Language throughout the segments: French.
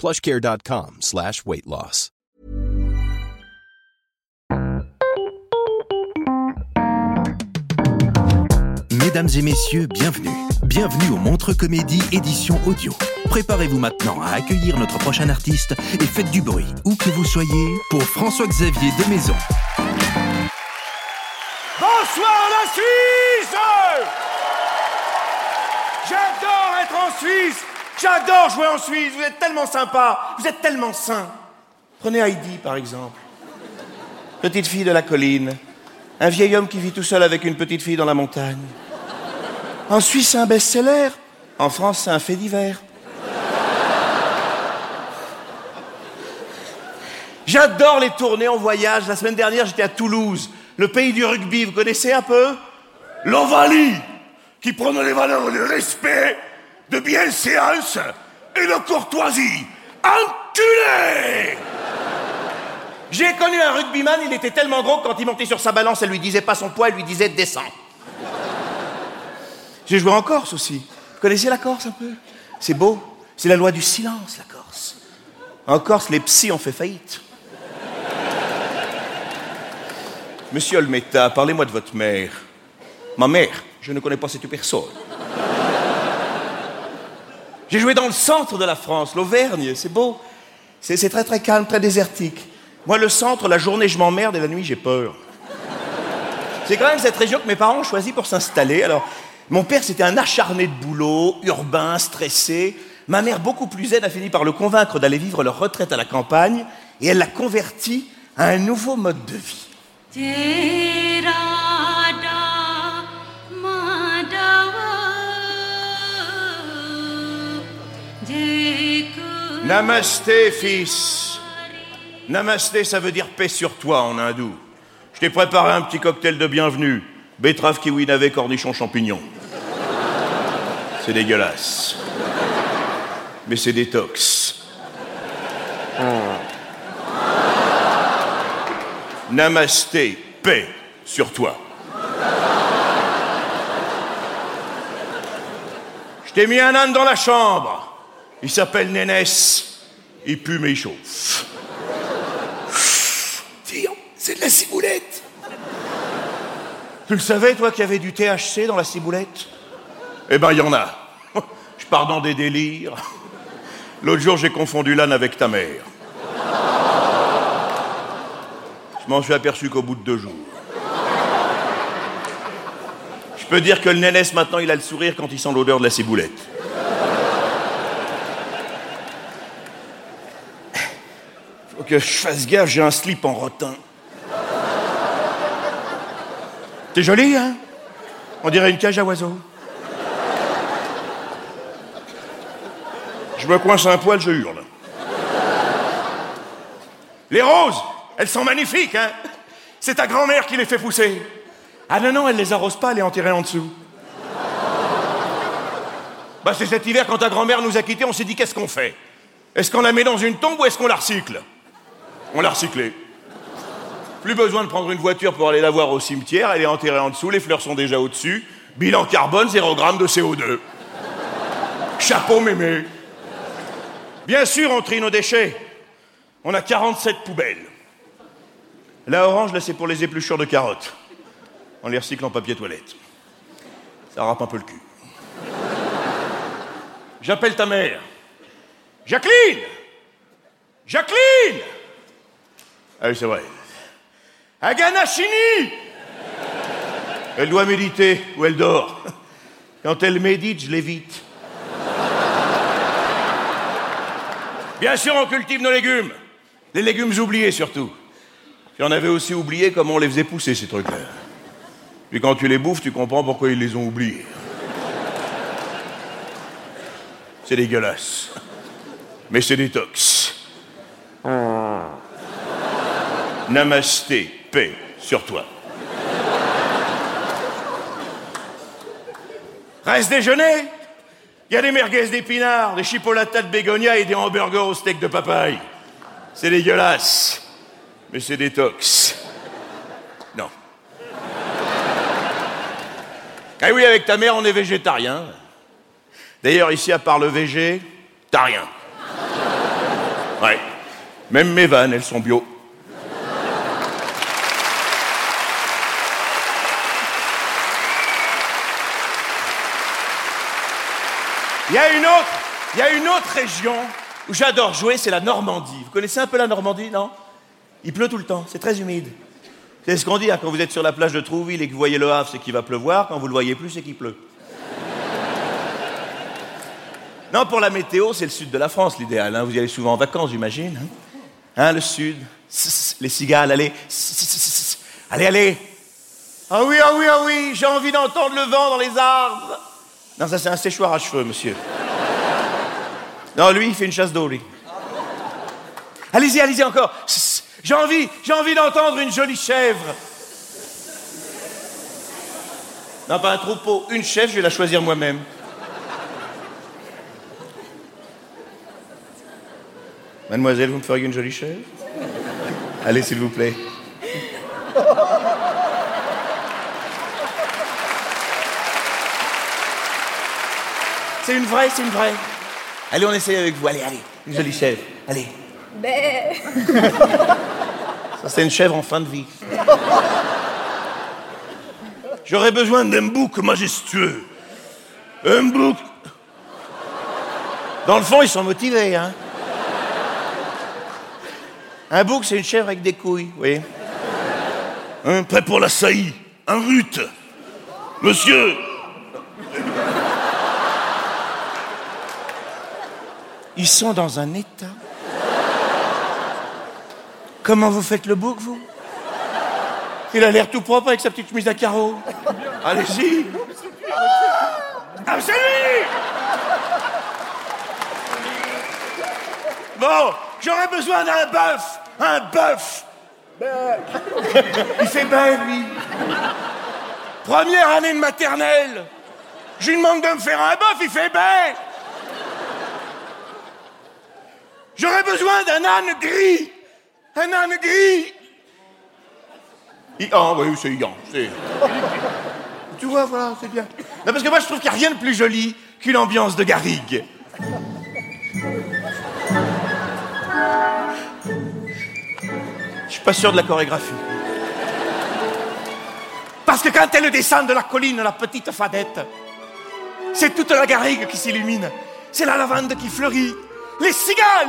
plushcare.com slash weight loss. Mesdames et messieurs, bienvenue. Bienvenue au Montre Comédie édition audio. Préparez-vous maintenant à accueillir notre prochain artiste et faites du bruit, où que vous soyez, pour François-Xavier de Maison. Bonsoir la Suisse J'adore être en Suisse J'adore jouer en Suisse Vous êtes tellement sympa Vous êtes tellement sain Prenez Heidi par exemple. Petite fille de la colline. Un vieil homme qui vit tout seul avec une petite fille dans la montagne. En Suisse, c'est un best-seller. En France, c'est un fait divers. J'adore les tournées en voyage. La semaine dernière, j'étais à Toulouse, le pays du rugby. Vous connaissez un peu? L'Ovalie, qui prône les valeurs de respect, de bienséance et de courtoisie. Enculé J'ai connu un rugbyman, il était tellement gros que quand il montait sur sa balance, elle lui disait pas son poids, elle lui disait descends. J'ai joué en Corse aussi. Vous connaissez la Corse un peu? C'est beau. C'est la loi du silence, la Corse. En Corse, les psys ont fait faillite. Monsieur Olmeta, parlez-moi de votre mère. Ma mère, je ne connais pas cette personne. J'ai joué dans le centre de la France, l'Auvergne, c'est beau. C'est très très calme, très désertique. Moi, le centre, la journée, je m'emmerde et la nuit, j'ai peur. C'est quand même cette région que mes parents ont choisi pour s'installer. Alors, mon père, c'était un acharné de boulot, urbain, stressé. Ma mère, beaucoup plus zen, a fini par le convaincre d'aller vivre leur retraite à la campagne et elle l'a converti à un nouveau mode de vie. Namasté, fils. Namasté, ça veut dire paix sur toi en hindou. Je t'ai préparé un petit cocktail de bienvenue. Betterave, kiwi, navet, cornichon, champignon. C'est dégueulasse. Mais c'est détox. Namasté, paix sur toi. Je t'ai mis un âne dans la chambre. Il s'appelle Nénès. Il pue mais il chauffe. C'est de la ciboulette. Tu le savais, toi, qu'il y avait du THC dans la ciboulette? Eh ben, il y en a. Je pars dans des délires. L'autre jour, j'ai confondu l'âne avec ta mère. Je m'en suis aperçu qu'au bout de deux jours. Je peux dire que le nénès, maintenant, il a le sourire quand il sent l'odeur de la ciboulette. Faut que je fasse gaffe, j'ai un slip en rotin. T'es joli, hein? On dirait une cage à oiseaux. Je me coince un poil, je hurle. Les roses, elles sont magnifiques, hein? C'est ta grand-mère qui les fait pousser. Ah non, non, elle les arrose pas, elle est enterrée en dessous. Bah c'est cet hiver, quand ta grand-mère nous a quittés, on s'est dit qu'est-ce qu'on fait? Est-ce qu'on la met dans une tombe ou est-ce qu'on la recycle? On l'a recyclée. Plus besoin de prendre une voiture pour aller la voir au cimetière, elle est enterrée en dessous, les fleurs sont déjà au-dessus. Bilan carbone, 0 g de CO2. Chapeau mémé. Bien sûr, on trie nos déchets. On a 47 poubelles. La orange, là, c'est pour les épluchures de carottes. On les recycle en papier toilette. Ça râpe un peu le cul. J'appelle ta mère. Jacqueline Jacqueline Ah oui, c'est vrai. Aganachini Elle doit méditer ou elle dort. Quand elle médite, je l'évite. Bien sûr, on cultive nos légumes. Les légumes oubliés surtout. Puis on avait aussi oublié comment on les faisait pousser, ces trucs-là. Puis quand tu les bouffes, tu comprends pourquoi ils les ont oubliés. C'est dégueulasse. Mais c'est détox. Namasté, paix sur toi. Reste déjeuner Il y a des merguez d'épinards, des chipolatas de bégonia et des hamburgers au steak de papaye. C'est dégueulasse. Mais c'est détox. Non. Ah oui, avec ta mère, on est végétarien. D'ailleurs, ici, à part le végé, t'as rien. Ouais. Même mes vannes, elles sont bio. Il y a une autre, région où j'adore jouer, c'est la Normandie. Vous connaissez un peu la Normandie, non? Il pleut tout le temps, c'est très humide. C'est ce qu'on dit hein, quand vous êtes sur la plage de Trouville et que vous voyez le Havre, c'est qu'il va pleuvoir. Quand vous le voyez plus, c'est qu'il pleut. Non, pour la météo, c'est le sud de la France l'idéal. Hein. Vous y allez souvent en vacances, j'imagine. Hein. hein, le sud. Les cigales, allez. Allez, allez. Ah oui, ah oui, ah oui, j'ai envie d'entendre le vent dans les arbres. Non, ça c'est un séchoir à cheveux, monsieur. Non, lui, il fait une chasse d'eau, lui. Allez-y, allez-y encore. J'ai envie, j'ai envie d'entendre une jolie chèvre. Non, pas un troupeau, une chèvre, je vais la choisir moi-même. Mademoiselle, vous me feriez une jolie chèvre? Allez, s'il vous plaît. C'est une vraie, c'est une vraie. Allez, on essaye avec vous. Allez, allez, une jolie chèvre. Allez. Ça, c'est une chèvre en fin de vie. J'aurais besoin d'un bouc majestueux. Un bouc. Dans le fond, ils sont motivés, hein. Un bouc, c'est une chèvre avec des couilles, oui. Un prêt pour la saillie. Un rut. Monsieur. Ils sont dans un état. Comment vous faites le bouc, vous? Il a l'air tout propre avec sa petite chemise à carreaux. Allez-y. Ah, c'est lui Bon, j'aurais besoin d'un bœuf un bœuf. Il fait bien, lui. Première année de maternelle. Je lui demande de me faire un bœuf, il fait bien. J'aurais besoin d'un âne gris. Un âne gris. Ah oui, c'est Ian. Tu vois, voilà, c'est bien. Non, parce que moi, je trouve qu'il n'y a rien de plus joli qu'une ambiance de garrigue. Je suis pas sûr de la chorégraphie. Parce que quand elle descend de la colline, la petite fadette, c'est toute la garrigue qui s'illumine. C'est la lavande qui fleurit. Les cigales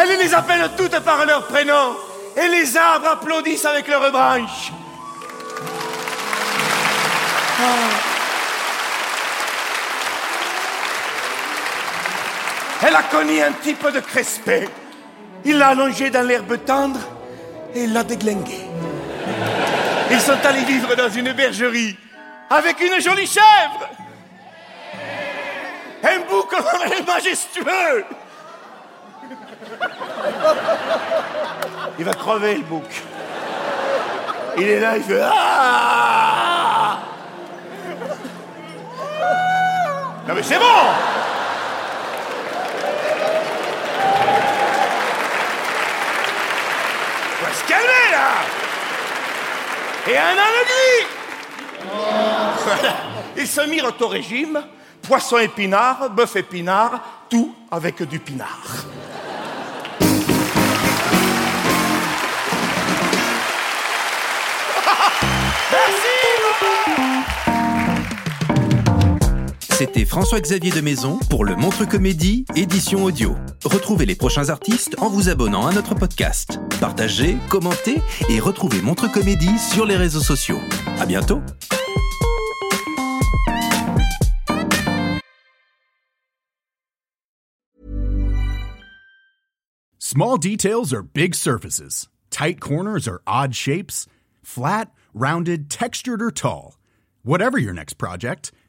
Elle les appelle toutes par leur prénom. Et les arbres applaudissent avec leurs branches. Ah. Elle a connu un type de crespé. Il l'a allongé dans l'herbe tendre et il l'a déglingué. Ils sont allés vivre dans une bergerie avec une jolie chèvre. Un bouc majestueux. Il va crever le bouc. Il est là, il fait ah Non mais c'est bon calmer là Et un âne gris Ils se mirent au régime, poisson épinard, bœuf épinard, tout avec du pinard. C'était François-Xavier de Maison pour le Montre Comédie, édition audio. Retrouvez les prochains artistes en vous abonnant à notre podcast. Partagez, commentez et retrouvez Montre Comédie sur les réseaux sociaux. À bientôt! Small details are big surfaces. Tight corners are odd shapes. Flat, rounded, textured, or tall. Whatever your next project,